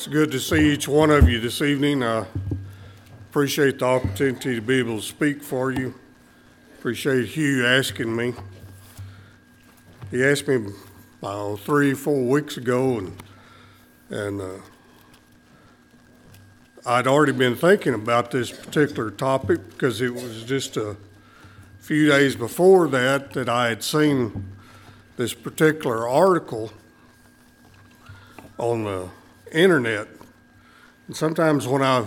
It's good to see each one of you this evening. I appreciate the opportunity to be able to speak for you. Appreciate Hugh asking me. He asked me about three, four weeks ago, and and uh, I'd already been thinking about this particular topic because it was just a few days before that that I had seen this particular article on the internet. And sometimes when I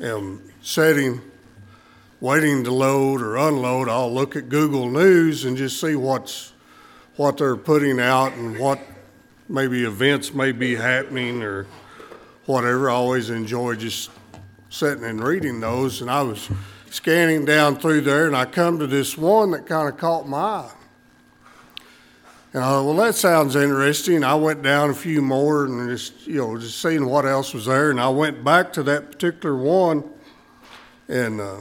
am setting, waiting to load or unload, I'll look at Google News and just see what's what they're putting out and what maybe events may be happening or whatever. I always enjoy just sitting and reading those. And I was scanning down through there and I come to this one that kind of caught my eye. And I thought, well, that sounds interesting. I went down a few more and just, you know, just seeing what else was there. And I went back to that particular one, and uh,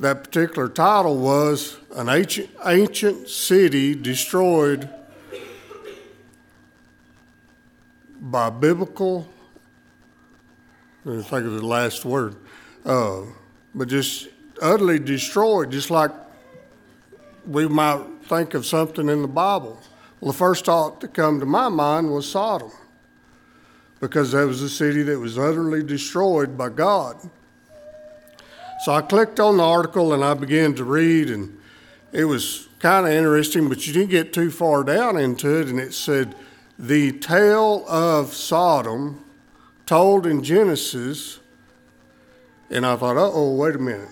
that particular title was An Ancient, ancient City Destroyed by Biblical. Me think of the last word. Uh, but just utterly destroyed, just like we might think of something in the Bible. Well, the first thought that come to my mind was Sodom, because that was a city that was utterly destroyed by God. So I clicked on the article and I began to read, and it was kind of interesting, but you didn't get too far down into it, and it said, The tale of Sodom told in Genesis. And I thought, oh, wait a minute.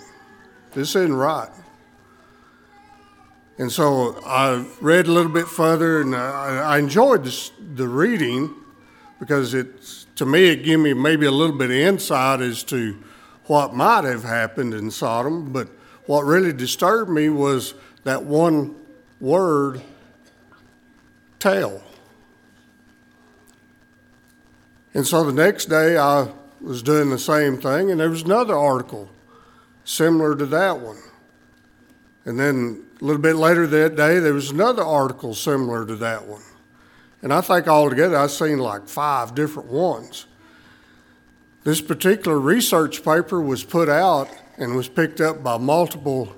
This isn't right. And so I read a little bit further, and I, I enjoyed this, the reading because it, to me, it gave me maybe a little bit of insight as to what might have happened in Sodom. But what really disturbed me was that one word, tell. And so the next day, I was doing the same thing, and there was another article similar to that one. And then a little bit later that day, there was another article similar to that one. And I think altogether I've seen like five different ones. This particular research paper was put out and was picked up by multiple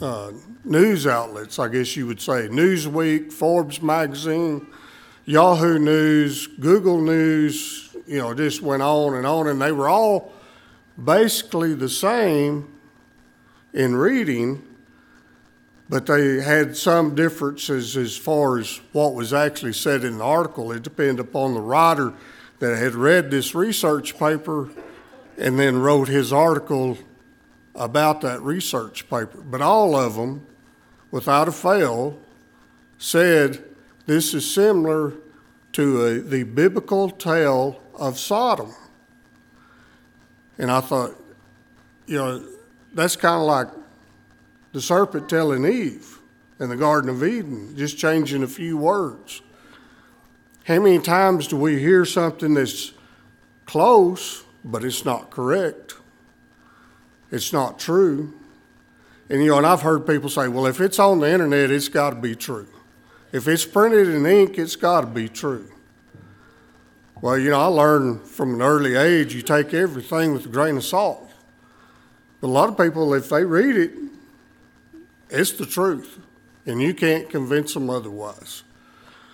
uh, news outlets, I guess you would say Newsweek, Forbes magazine, Yahoo News, Google News, you know, just went on and on. And they were all basically the same in reading but they had some differences as far as what was actually said in the article. It depended upon the writer that had read this research paper and then wrote his article about that research paper. But all of them, without a fail, said this is similar to a, the biblical tale of Sodom. And I thought, you know, that's kind of like the serpent telling Eve in the Garden of Eden, just changing a few words. How many times do we hear something that's close, but it's not correct? It's not true. And you know, and I've heard people say, well, if it's on the internet, it's got to be true. If it's printed in ink, it's got to be true. Well, you know, I learned from an early age you take everything with a grain of salt. But a lot of people, if they read it, it's the truth, and you can't convince them otherwise.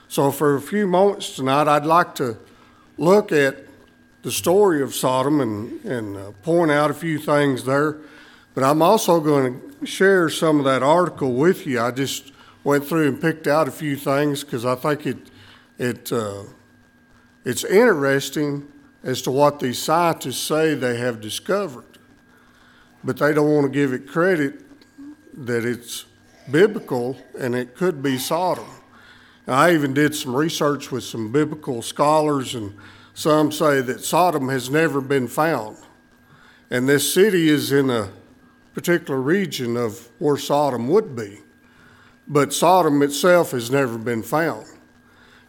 So, for a few moments tonight, I'd like to look at the story of Sodom and, and uh, point out a few things there. But I'm also going to share some of that article with you. I just went through and picked out a few things because I think it, it, uh, it's interesting as to what these scientists say they have discovered. But they don't want to give it credit that it's biblical and it could be Sodom. I even did some research with some biblical scholars, and some say that Sodom has never been found. And this city is in a particular region of where Sodom would be. But Sodom itself has never been found.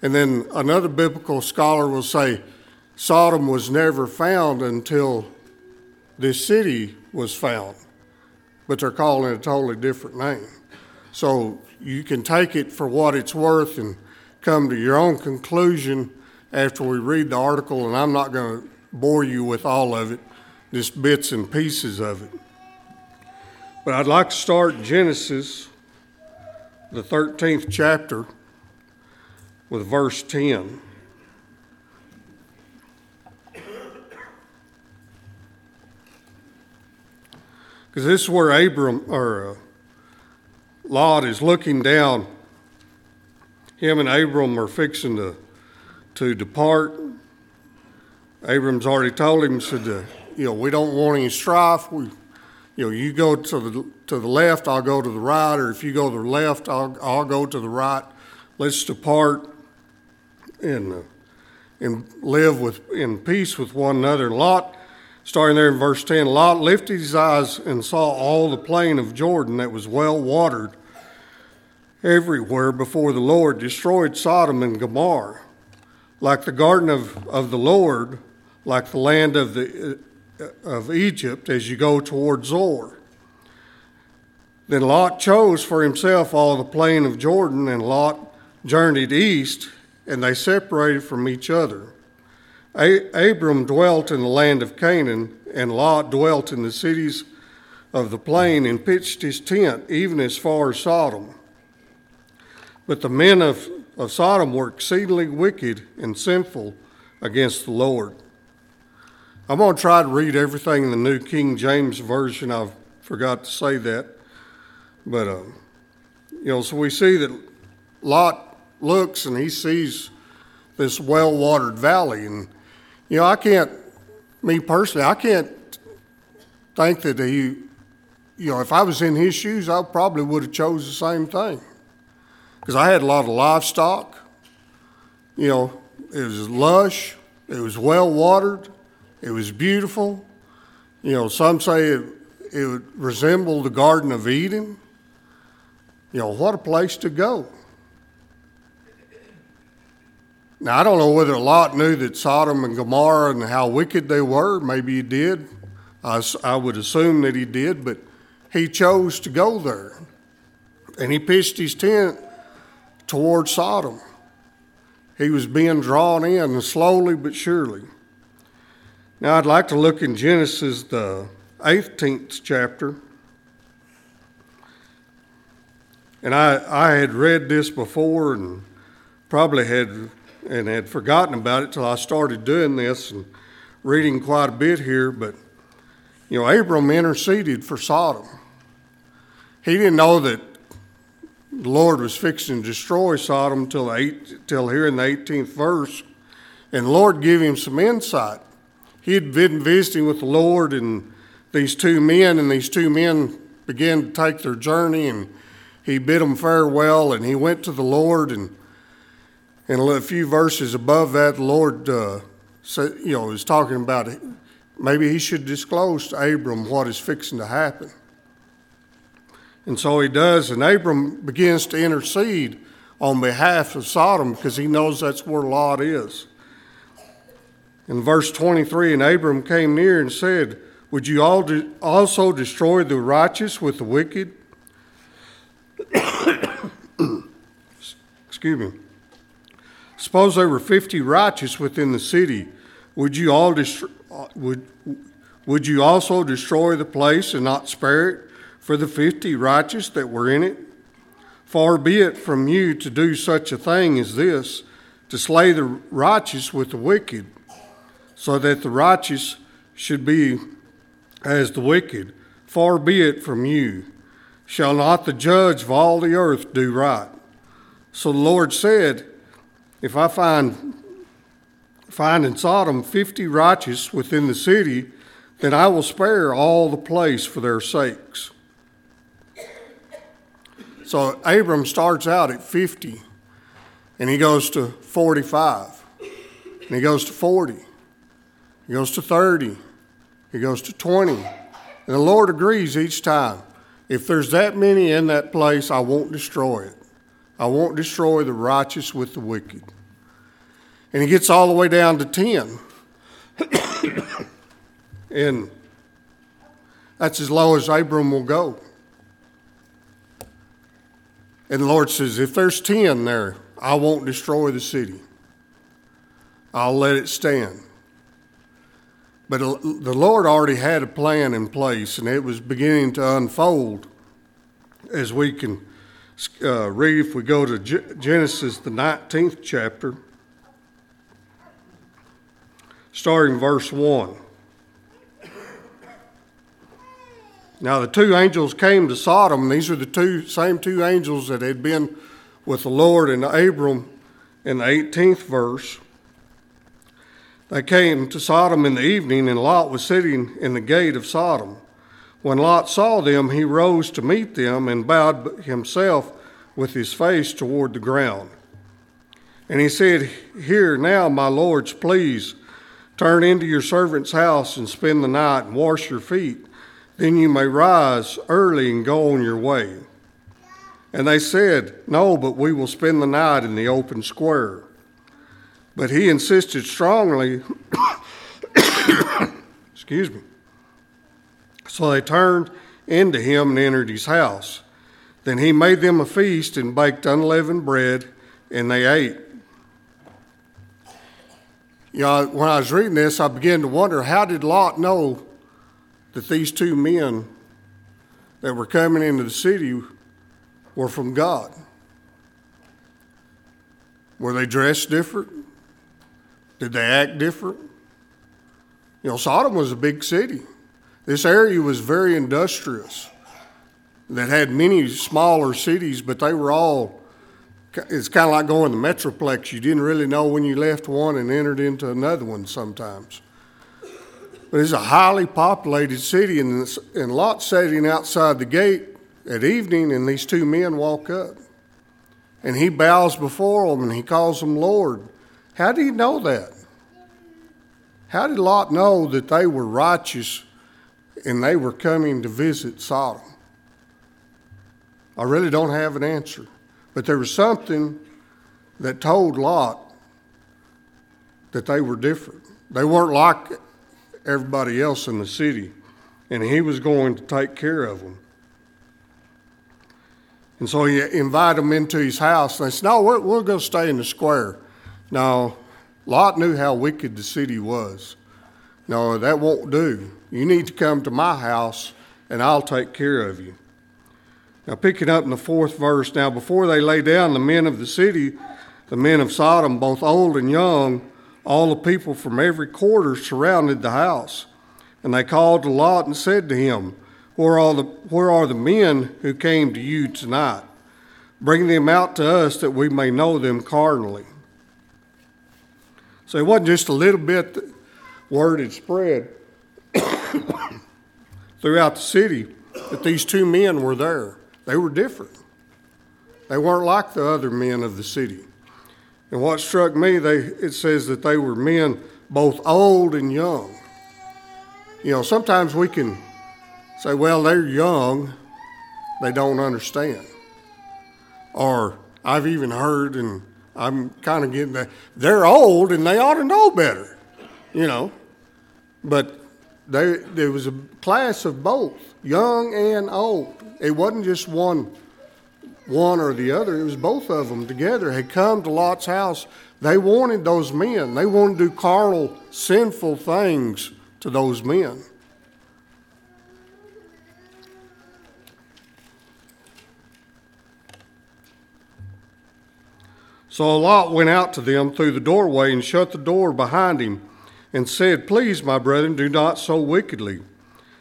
And then another biblical scholar will say Sodom was never found until this city was found but they're calling it a totally different name. So you can take it for what it's worth and come to your own conclusion after we read the article, and I'm not going to bore you with all of it, just bits and pieces of it. But I'd like to start Genesis, the 13th chapter, with verse 10. Because this is where Abram or uh, Lot is looking down. Him and Abram are fixing to to depart. Abram's already told him, said, uh, you know, we don't want any strife. We, you know, you go to the to the left, I'll go to the right, or if you go to the left, I'll I'll go to the right. Let's depart and uh, and live with in peace with one another. Lot Starting there in verse 10, Lot lifted his eyes and saw all the plain of Jordan that was well watered everywhere before the Lord destroyed Sodom and Gomorrah, like the garden of, of the Lord, like the land of, the, uh, of Egypt as you go toward Zoar. Then Lot chose for himself all the plain of Jordan, and Lot journeyed east, and they separated from each other. Abram dwelt in the land of Canaan, and Lot dwelt in the cities of the plain and pitched his tent even as far as Sodom. But the men of, of Sodom were exceedingly wicked and sinful against the Lord. I'm going to try to read everything in the New King James Version. I forgot to say that. But, uh, you know, so we see that Lot looks and he sees this well watered valley. And you know, I can't, me personally, I can't think that he, you know, if I was in his shoes, I probably would have chose the same thing. Because I had a lot of livestock. You know, it was lush, it was well watered, it was beautiful. You know, some say it, it would resemble the Garden of Eden. You know, what a place to go. Now, I don't know whether Lot knew that Sodom and Gomorrah and how wicked they were. Maybe he did. I, I would assume that he did, but he chose to go there. And he pitched his tent toward Sodom. He was being drawn in slowly but surely. Now, I'd like to look in Genesis, the 18th chapter. And I, I had read this before and probably had and had forgotten about it till I started doing this and reading quite a bit here. But, you know, Abram interceded for Sodom. He didn't know that the Lord was fixing to destroy Sodom till, eight, till here in the 18th verse. And the Lord gave him some insight. He had been visiting with the Lord and these two men, and these two men began to take their journey, and he bid them farewell, and he went to the Lord and and a few verses above that, the Lord, uh, said, you know, is talking about it. maybe he should disclose to Abram what is fixing to happen. And so he does, and Abram begins to intercede on behalf of Sodom because he knows that's where Lot is. In verse 23, and Abram came near and said, Would you also destroy the righteous with the wicked? Excuse me. Suppose there were 50 righteous within the city. Would you, all dest- uh, would, would you also destroy the place and not spare it for the 50 righteous that were in it? Far be it from you to do such a thing as this, to slay the righteous with the wicked, so that the righteous should be as the wicked. Far be it from you. Shall not the judge of all the earth do right? So the Lord said, if I find find in Sodom fifty righteous within the city, then I will spare all the place for their sakes. So Abram starts out at 50, and he goes to 45, and he goes to 40, he goes to 30, he goes to 20. And the Lord agrees each time. If there's that many in that place, I won't destroy it. I won't destroy the righteous with the wicked. And he gets all the way down to 10. and that's as low as Abram will go. And the Lord says, If there's 10 there, I won't destroy the city. I'll let it stand. But the Lord already had a plan in place, and it was beginning to unfold as we can uh, read if we go to Genesis, the 19th chapter, starting verse 1. Now the two angels came to Sodom, these are the two same two angels that had been with the Lord and Abram in the 18th verse. They came to Sodom in the evening, and Lot was sitting in the gate of Sodom. When Lot saw them, he rose to meet them and bowed himself with his face toward the ground. And he said, Here now, my lords, please turn into your servant's house and spend the night and wash your feet then you may rise early and go on your way. And they said, No, but we will spend the night in the open square. But he insisted strongly, excuse me. So they turned into him and entered his house. Then he made them a feast and baked unleavened bread, and they ate. You know, when I was reading this, I began to wonder how did Lot know that these two men that were coming into the city were from God. Were they dressed different? Did they act different? You know, Sodom was a big city. This area was very industrious, that had many smaller cities, but they were all, it's kind of like going to Metroplex. You didn't really know when you left one and entered into another one sometimes. But it's a highly populated city, and, and Lot sitting outside the gate at evening, and these two men walk up. And he bows before them and he calls them Lord. How did he know that? How did Lot know that they were righteous and they were coming to visit Sodom? I really don't have an answer. But there was something that told Lot that they were different. They weren't like everybody else in the city, and he was going to take care of them. And so he invited them into his house. And they said, No, we're, to stay in the square. Now, Lot knew how wicked the city was. No, that won't do. You need to come to my house, and I'll take care of you. Now, picking up in the fourth verse, now before they lay down, the men of the city, the men of Sodom, both old and young, all the people from every quarter surrounded the house. And they called to Lot and said to him, Where are the, where are the men who came to you tonight? Bring them out to us that we may know them carnally. So it wasn't just a little bit word had spread throughout the city that these two men were there. They were different. They weren't like the other men of the city. And what struck me, they, it says that they were men both old and young. You know, sometimes we can say, well, they're young, they don't understand. Or I've even heard, and I'm kind of getting that, they're old and they ought to know better, you know. But they, there was a class of both, young and old. It wasn't just one one or the other. It was both of them together had come to Lot's house. They wanted those men. They wanted to do carnal, sinful things to those men. So Lot went out to them through the doorway and shut the door behind him and said, Please, my brethren, do not so wickedly.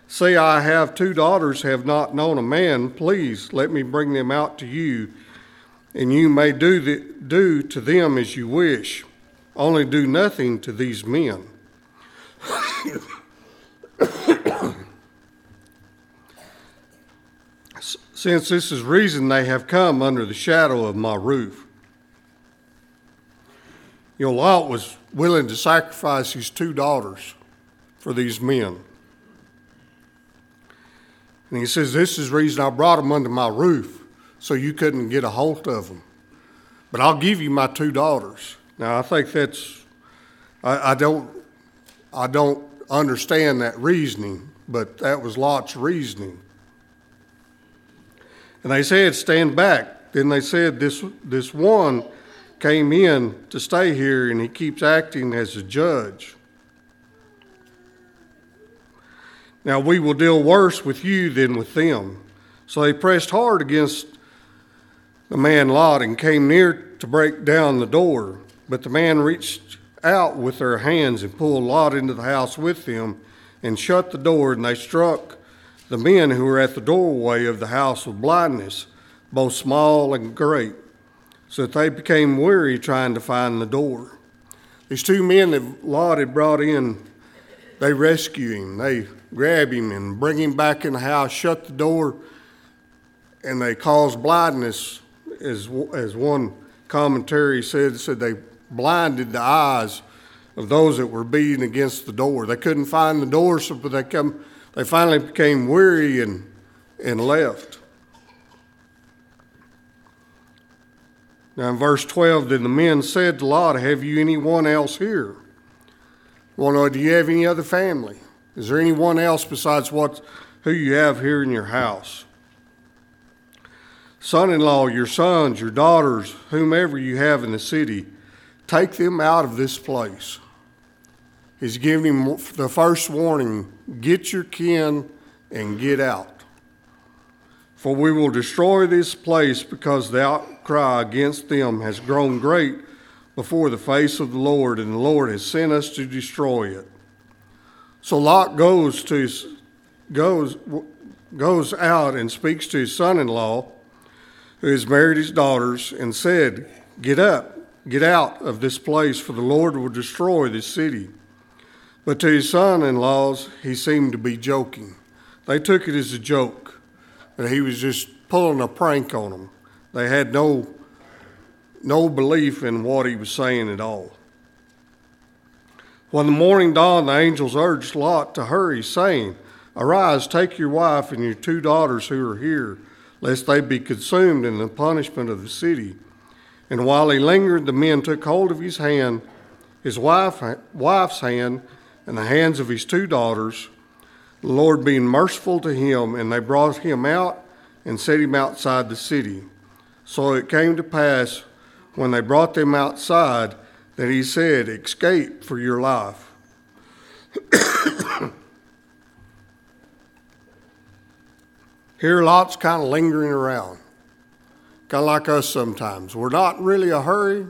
Say, I have two daughters, have not known a man. Please let me bring them out to you, and you may do, the, do to them as you wish. Only do nothing to these men. Since this is reason they have come under the shadow of my roof. You know, Lot was willing to sacrifice his two daughters for these men. And he says, This is the reason I brought them under my roof, so you couldn't get a hold of them. But I'll give you my two daughters. Now, I think that's, I, I don't, I don't understand that reasoning, but that was Lot's reasoning. And they said, Stand back. Then they said, This, this one came in to stay here and he keeps acting as a judge. Now we will deal worse with you than with them. So they pressed hard against the man Lot and came near to break down the door. But the man reached out with their hands and pulled Lot into the house with them and shut the door. And they struck the men who were at the doorway of the house with blindness, both small and great, so that they became weary trying to find the door. These two men that Lot had brought in, they rescue him. They grab him and bring him back in the house, shut the door, and they cause blindness, as, as one commentary said, said they blinded the eyes of those that were beating against the door. They couldn't find the door, so they come. They finally became weary and and left. Now in verse 12, then the men said to Lot, Have you anyone else here? Well, do you have any other family? Is there anyone else besides what who you have here in your house? Son in law, your sons, your daughters, whomever you have in the city, take them out of this place. He's giving him the first warning get your kin and get out. For we will destroy this place because the outcry against them has grown great before the face of the Lord, and the Lord has sent us to destroy it. So Lot goes to goes goes out and speaks to his son-in-law, who has married his daughters, and said, "Get up, get out of this place, for the Lord will destroy this city." But to his son-in-laws, he seemed to be joking. They took it as a joke that he was just pulling a prank on them. They had no no belief in what he was saying at all. When the morning dawned, the angels urged Lot to hurry, saying, Arise, take your wife and your two daughters who are here, lest they be consumed in the punishment of the city. And while he lingered, the men took hold of his hand, his wife, wife's hand, and the hands of his two daughters, the Lord being merciful to him, and they brought him out and set him outside the city. So it came to pass when they brought them outside that he said, Escape for your life. Here, Lot's kind of lingering around, kind of like us sometimes. We're not really a hurry,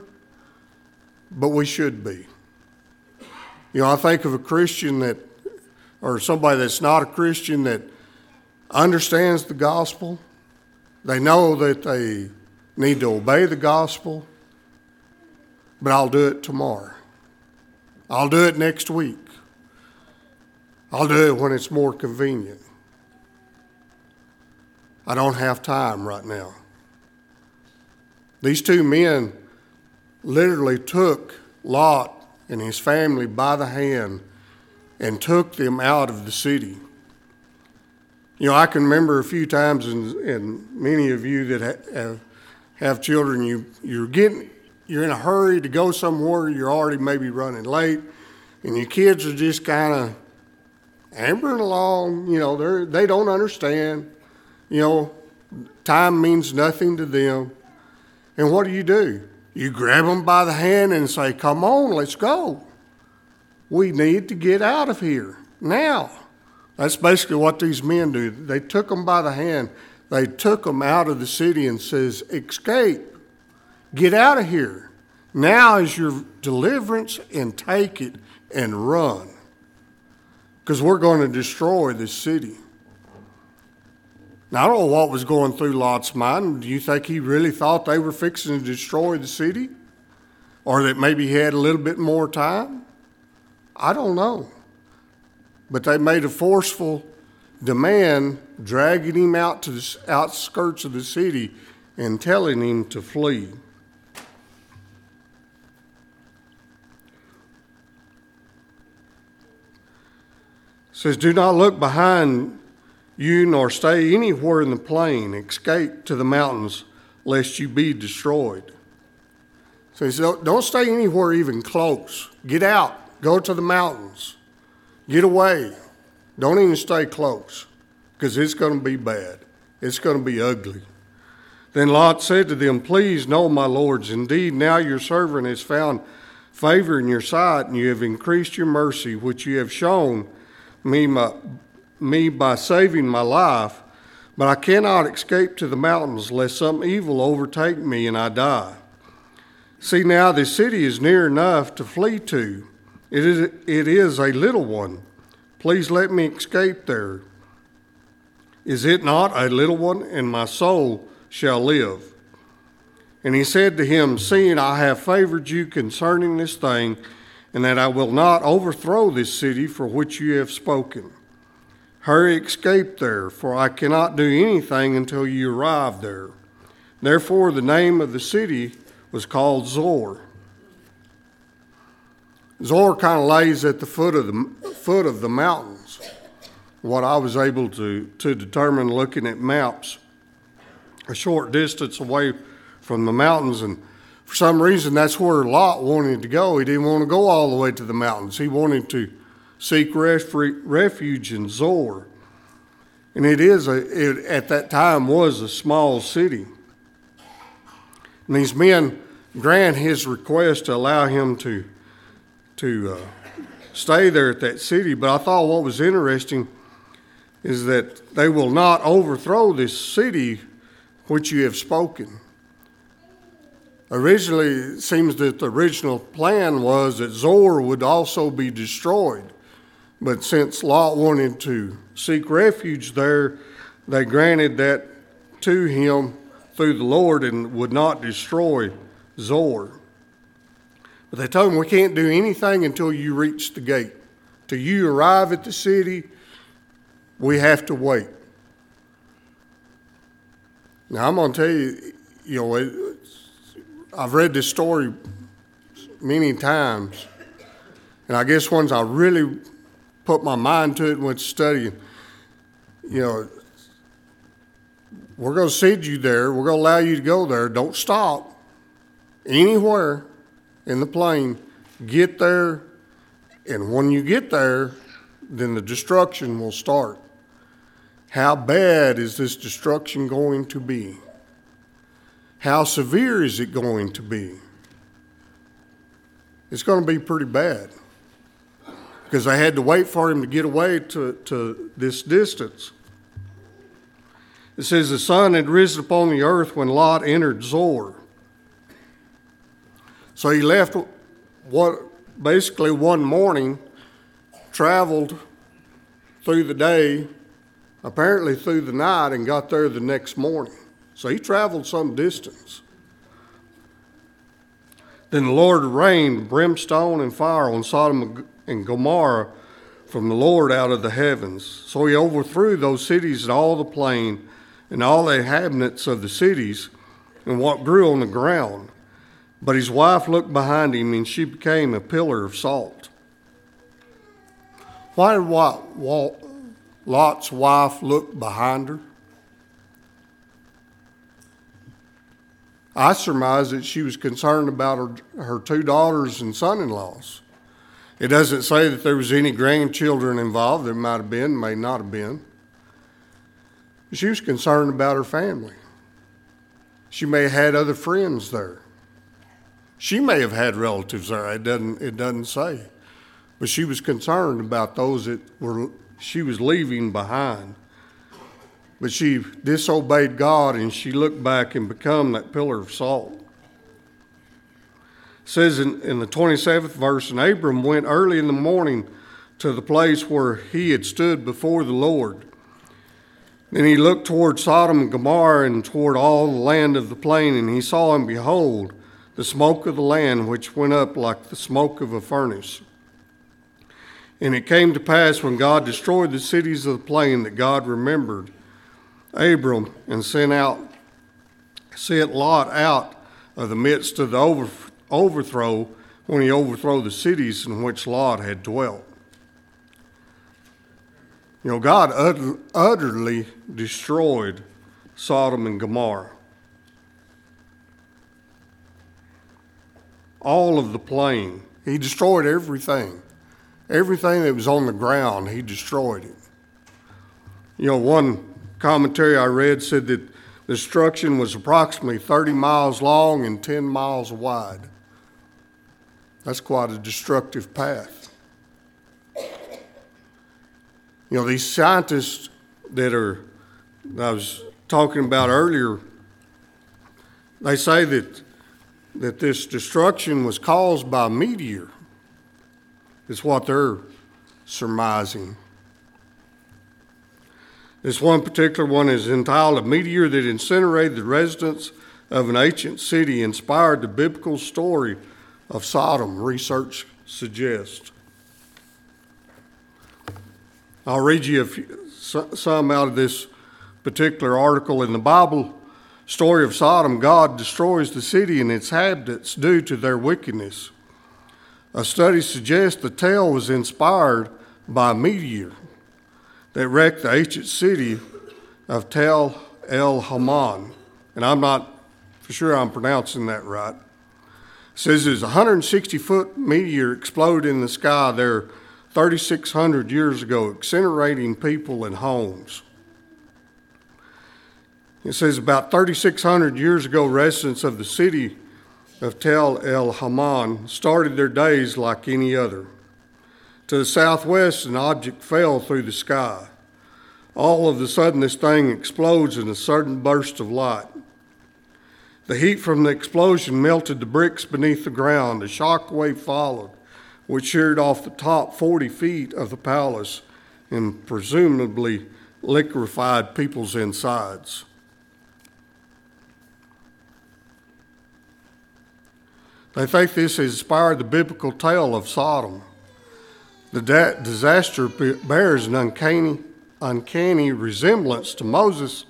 but we should be. You know, I think of a Christian that, or somebody that's not a Christian that understands the gospel. They know that they need to obey the gospel but I'll do it tomorrow. I'll do it next week. I'll do it when it's more convenient. I don't have time right now. These two men literally took Lot and his family by the hand and took them out of the city. You know, I can remember a few times, and, many of you that have, have children, you, you're getting, you're in a hurry to go somewhere, you're already maybe running late, and your kids are just kind of ambering along. You know, they're, they don't understand. You know, time means nothing to them. And what do you do? You grab them by the hand and say, Come on, let's go. We need to get out of here now. That's basically what these men do. They took them by the hand. They took them out of the city and says, "Escape. Get out of here. Now is your deliverance and take it and run. Because we're going to destroy this city. Now, I don't know what was going through Lot's mind. Do you think he really thought they were fixing to destroy the city? Or that maybe he had a little bit more time? I don't know. But they made a forceful demand, dragging him out to the outskirts of the city and telling him to flee. says, Do not look behind you nor stay anywhere in the plain. Escape to the mountains, lest you be destroyed. So he says, Don't stay anywhere even close. Get out. Go to the mountains. Get away. Don't even stay close because it's going to be bad. It's going to be ugly. Then Lot said to them, Please know, my lords, indeed now your servant has found favor in your sight, and you have increased your mercy, which you have shown me, my, me by saving my life. But I cannot escape to the mountains, lest some evil overtake me and I die. See, now the city is near enough to flee to. It is, it is a little one. Please let me escape there. Is it not a little one? And my soul shall live. And he said to him, Seeing I have favored you concerning this thing, and that I will not overthrow this city for which you have spoken. Hurry, escape there, for I cannot do anything until you arrive there. Therefore, the name of the city was called Zoar. Zoar kind of lays at the foot of the foot of the mountains. What I was able to, to determine looking at maps, a short distance away from the mountains, and for some reason that's where Lot wanted to go. He didn't want to go all the way to the mountains. He wanted to seek refuge in Zoar, and it is a it, at that time was a small city. And these men grant his request to allow him to to uh, stay there at that city. But I thought what was interesting is that they will not overthrow this city which you have spoken. Originally, it seems that the original plan was that Zoar would also be destroyed. But since Lot wanted to seek refuge there, they granted that to him through the Lord and would not destroy Zoar. But they told him, We can't do anything until you reach the gate. Till you arrive at the city, we have to wait. Now, I'm going to tell you, you know, I've read this story many times, and I guess once I really put my mind to it and went studying, you know, we're going to send you there. We're going to allow you to go there. Don't stop anywhere in the plain. Get there, and when you get there, then the destruction will start. How bad is this destruction going to be? How severe is it going to be? It's going to be pretty bad because they had to wait for him to get away to, to this distance. It says, The sun had risen upon the earth when Lot entered Zoar. So he left what basically one morning, traveled through the day apparently through the night and got there the next morning. So he traveled some distance. Then the Lord rained brimstone and fire on Sodom and Gomorrah from the Lord out of the heavens. So he overthrew those cities and all the plain and all the inhabitants of the cities and what grew on the ground. But his wife looked behind him and she became a pillar of salt. Why did Walt, Lot's wife looked behind her. I surmise that she was concerned about her, her two daughters and son in laws. It doesn't say that there was any grandchildren involved. There might have been, may not have been. She was concerned about her family. She may have had other friends there. She may have had relatives there. It doesn't, it doesn't say. But she was concerned about those that were she was leaving behind. But she disobeyed God and she looked back and become that pillar of salt. It says in, in the 27th verse, and Abram went early in the morning to the place where he had stood before the Lord. Then he looked toward Sodom and Gomorrah and toward all the land of the plain, and he saw and behold, the smoke of the land which went up like the smoke of a furnace. And it came to pass when God destroyed the cities of the plain that God remembered Abram and sent out sent Lot out of the midst of the over, overthrow when he overthrew the cities in which Lot had dwelt. You know, God utter, utterly destroyed Sodom and Gomorrah. All of the plain. He destroyed everything. Everything that was on the ground, he destroyed it. You know, one commentary I read said that destruction was approximately 30 miles long and 10 miles wide. That's quite a destructive path. You know, these scientists that are, that I was talking about earlier, they say that, that this destruction was caused by a meteor, is what they're surmising. This one particular one is entitled A Meteor That Incinerated the Residents of an Ancient City Inspired the Biblical Story of Sodom, research suggests. I'll read you few, some out of this particular article in the Bible story of Sodom. God destroys the city and its inhabitants due to their wickedness. A study suggests the tale was inspired by a meteor that wrecked the ancient city of Tel El Haman. And I'm not for sure I'm pronouncing that right. It says there's a 160 foot meteor exploded in the sky there 3,600 years ago, incinerating people and homes. It says about 3,600 years ago, residents of the city of Tel El Haman started their days like any other. To the southwest, an object fell through the sky. All of a sudden, this thing explodes in a sudden burst of light. The heat from the explosion melted the bricks beneath the ground. A shock wave followed, which sheared off the top 40 feet of the palace and presumably liquefied people's insides. They think this has inspired the biblical tale of Sodom. The da- disaster bears an uncanny, uncanny resemblance to Moses'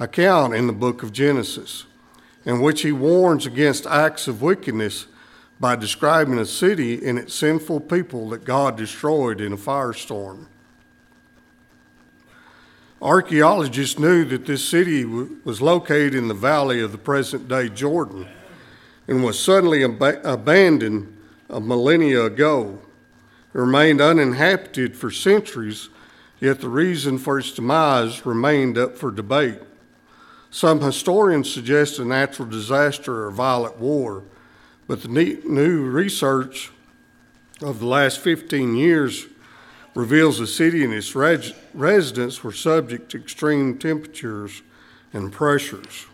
account in the book of Genesis, in which he warns against acts of wickedness by describing a city and its sinful people that God destroyed in a firestorm. Archaeologists knew that this city was located in the valley of the present day Jordan and was suddenly ab- abandoned a millennia ago. It remained uninhabited for centuries, yet the reason for its demise remained up for debate. Some historians suggest a natural disaster or violent war, but the new research of the last 15 years reveals the city and its residents were subject to extreme temperatures and pressures.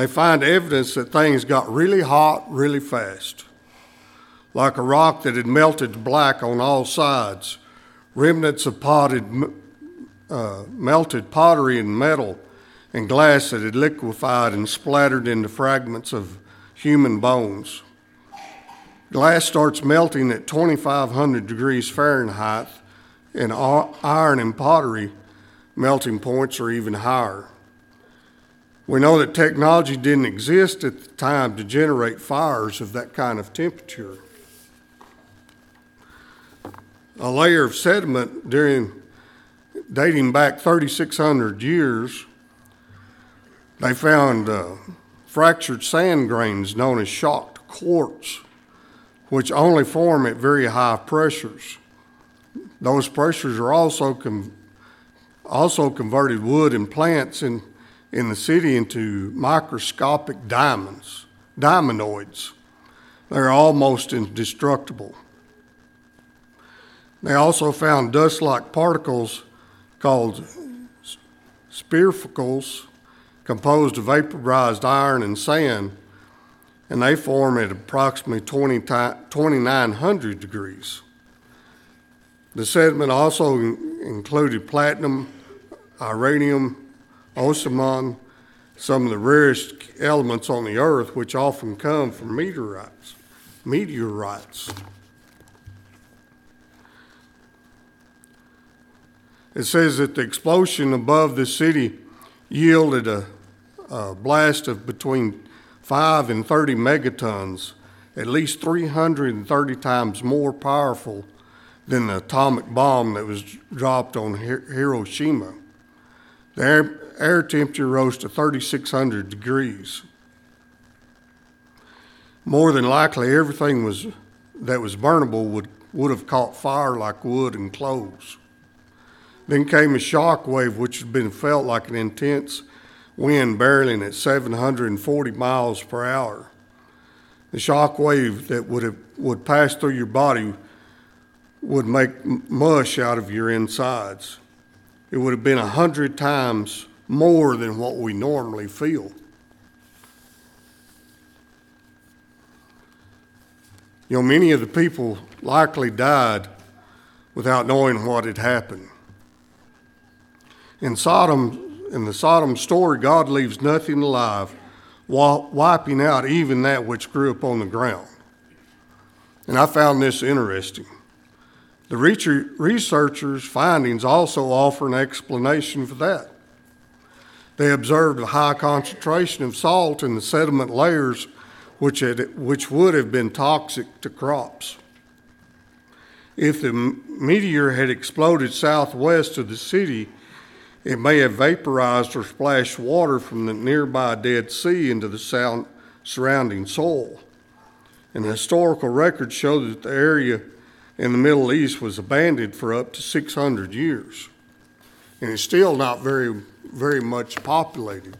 They find evidence that things got really hot really fast, like a rock that had melted black on all sides, remnants of potted, uh, melted pottery and metal and glass that had liquefied and splattered into fragments of human bones. Glass starts melting at 2,500 degrees Fahrenheit, and iron and pottery melting points are even higher. We know that technology didn't exist at the time to generate fires of that kind of temperature. A layer of sediment during dating back 3,600 years, they found uh, fractured sand grains known as shocked quartz, which only form at very high pressures. Those pressures are also com- also converted wood and plants in in the city into microscopic diamonds, diamondoids. They're almost indestructible. They also found dust like particles called sphericals composed of vaporized iron and sand, and they form at approximately 20 2900 degrees. The sediment also included platinum, uranium, osmium, some of the rarest elements on the earth, which often come from meteorites. Meteorites. It says that the explosion above the city yielded a, a blast of between 5 and 30 megatons, at least 330 times more powerful than the atomic bomb that was dropped on Hiroshima. The air, air temperature rose to 3,600 degrees. More than likely, everything was, that was burnable would, would have caught fire like wood and clothes. Then came a shock wave, which had been felt like an intense wind barreling at 740 miles per hour. The shock wave that would have would pass through your body would make mush out of your insides. It would have been a hundred times more than what we normally feel. You know, many of the people likely died without knowing what had happened. In Sodom, in the Sodom story, God leaves nothing alive, while wiping out even that which grew upon the ground. And I found this interesting. The researchers' findings also offer an explanation for that. They observed a high concentration of salt in the sediment layers, which, had, which would have been toxic to crops. If the meteor had exploded southwest of the city, it may have vaporized or splashed water from the nearby Dead Sea into the sound, surrounding soil. And historical records show that the area in the Middle East was abandoned for up to 600 years. And it's still not very, very much populated.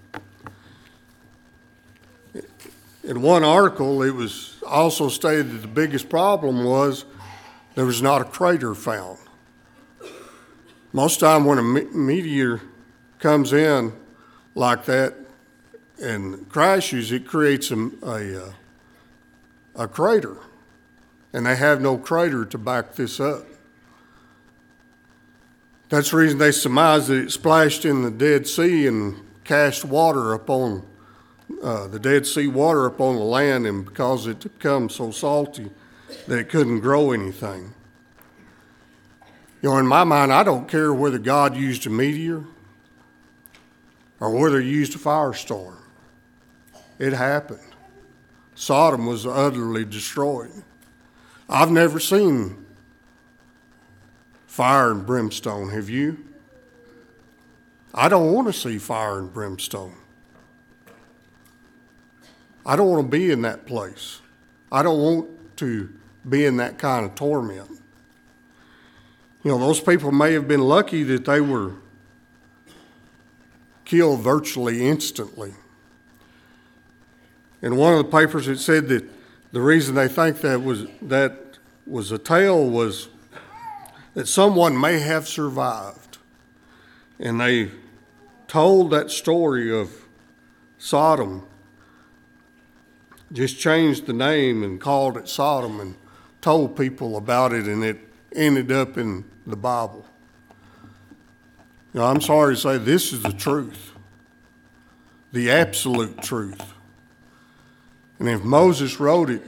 In one article, it was also stated that the biggest problem was there was not a crater found. Most time when a meteor comes in like that and crashes, it creates a, a, uh, a crater, and they have no crater to back this up. That's the reason they surmise that it splashed in the Dead Sea and cast water upon uh, the Dead Sea water upon the land, and because it become so salty that it couldn't grow anything. You know, in my mind, I don't care whether God used a meteor or whether he used a firestorm. It happened. Sodom was utterly destroyed. I've never seen fire and brimstone, have you? I don't want to see fire and brimstone. I don't want to be in that place. I don't want to be in that kind of torment. You know, those people may have been lucky that they were killed virtually instantly. In one of the papers, it said that the reason they think that was that was a tale was that someone may have survived, and they told that story of Sodom. Just changed the name and called it Sodom and told people about it, and it ended up in the Bible. I'm sorry to say this is the truth, the absolute truth. And if Moses wrote it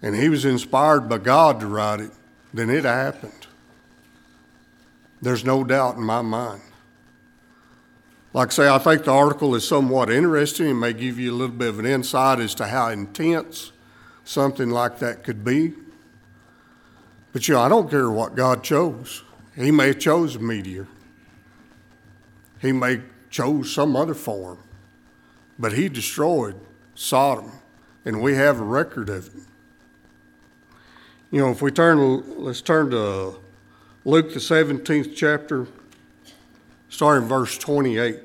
and he was inspired by God to write it, then it happened. There's no doubt in my mind. Like I say, I think the article is somewhat interesting and may give you a little bit of an insight as to how intense something like that could be. But you know, I don't care what God chose. He may have chose a meteor. He may chose some other form. But he destroyed Sodom, and we have a record of it. You know, if we turn, let's turn to Luke the 17th chapter, starting verse 28.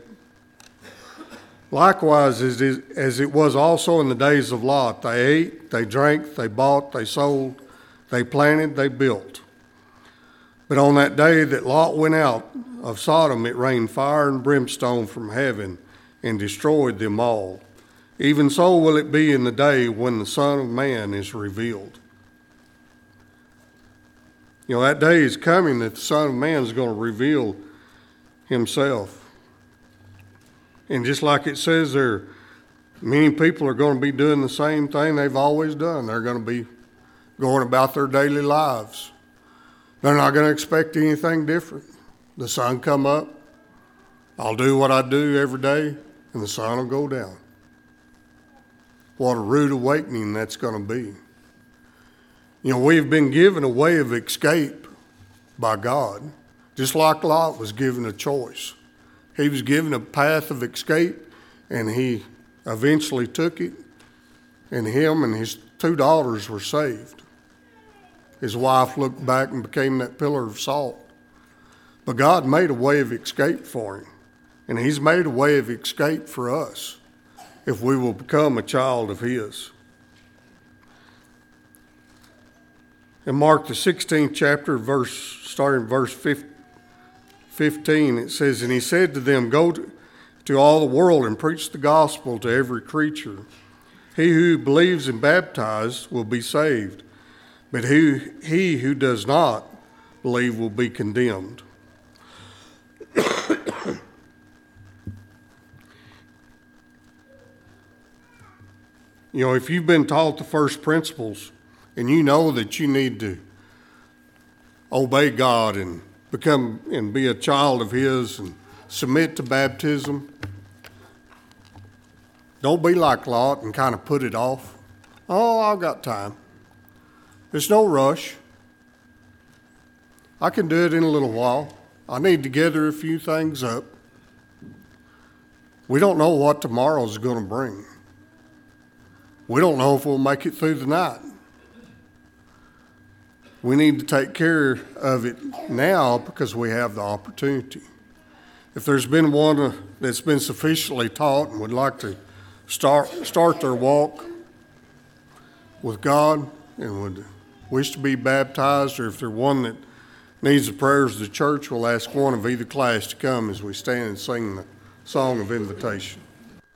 Likewise, as it was also in the days of Lot, they ate, they drank, they bought, they sold, they planted, they built. But on that day that Lot went out of Sodom, it rained fire and brimstone from heaven and destroyed them all. Even so will it be in the day when the Son of Man is revealed. You know, that day is coming that the Son of Man is going to reveal himself. And just like it says there, many people are going to be doing the same thing they've always done. They're going to be going about their daily lives. They're not going to expect anything different. The sun come up, I'll do what I do every day, and the sun will go down. What a rude awakening that's going to be. You know, we've been given a way of escape by God, just like Lot was given a choice. He was given a path of escape, and he eventually took it, and him and his two daughters were saved. His wife looked back and became that pillar of salt. But God made a way of escape for him, and He's made a way of escape for us if we will become a child of His. In Mark, the 16th chapter, verse, starting verse 15, it says, And He said to them, Go to, all the world and preach the gospel to every creature. He who believes and baptized will be saved, but who, he who does not believe will be condemned. You know, if you've been taught the first principles and you know that you need to obey God and become and be a child of His and submit to baptism, don't be like Lot and kind of put it off. Oh, I've got time. There's no rush. I can do it in a little while. I need to gather a few things up. We don't know what tomorrow's going to bring. We don't know if we'll make it through the night. We need to take care of it now because we have the opportunity. If there's been one that's been sufficiently taught and would like to start, start their walk with God and would wish to be baptized, or if there's one that needs the prayers of the church, we'll ask one of either class to come as we stand and sing the song of invitation.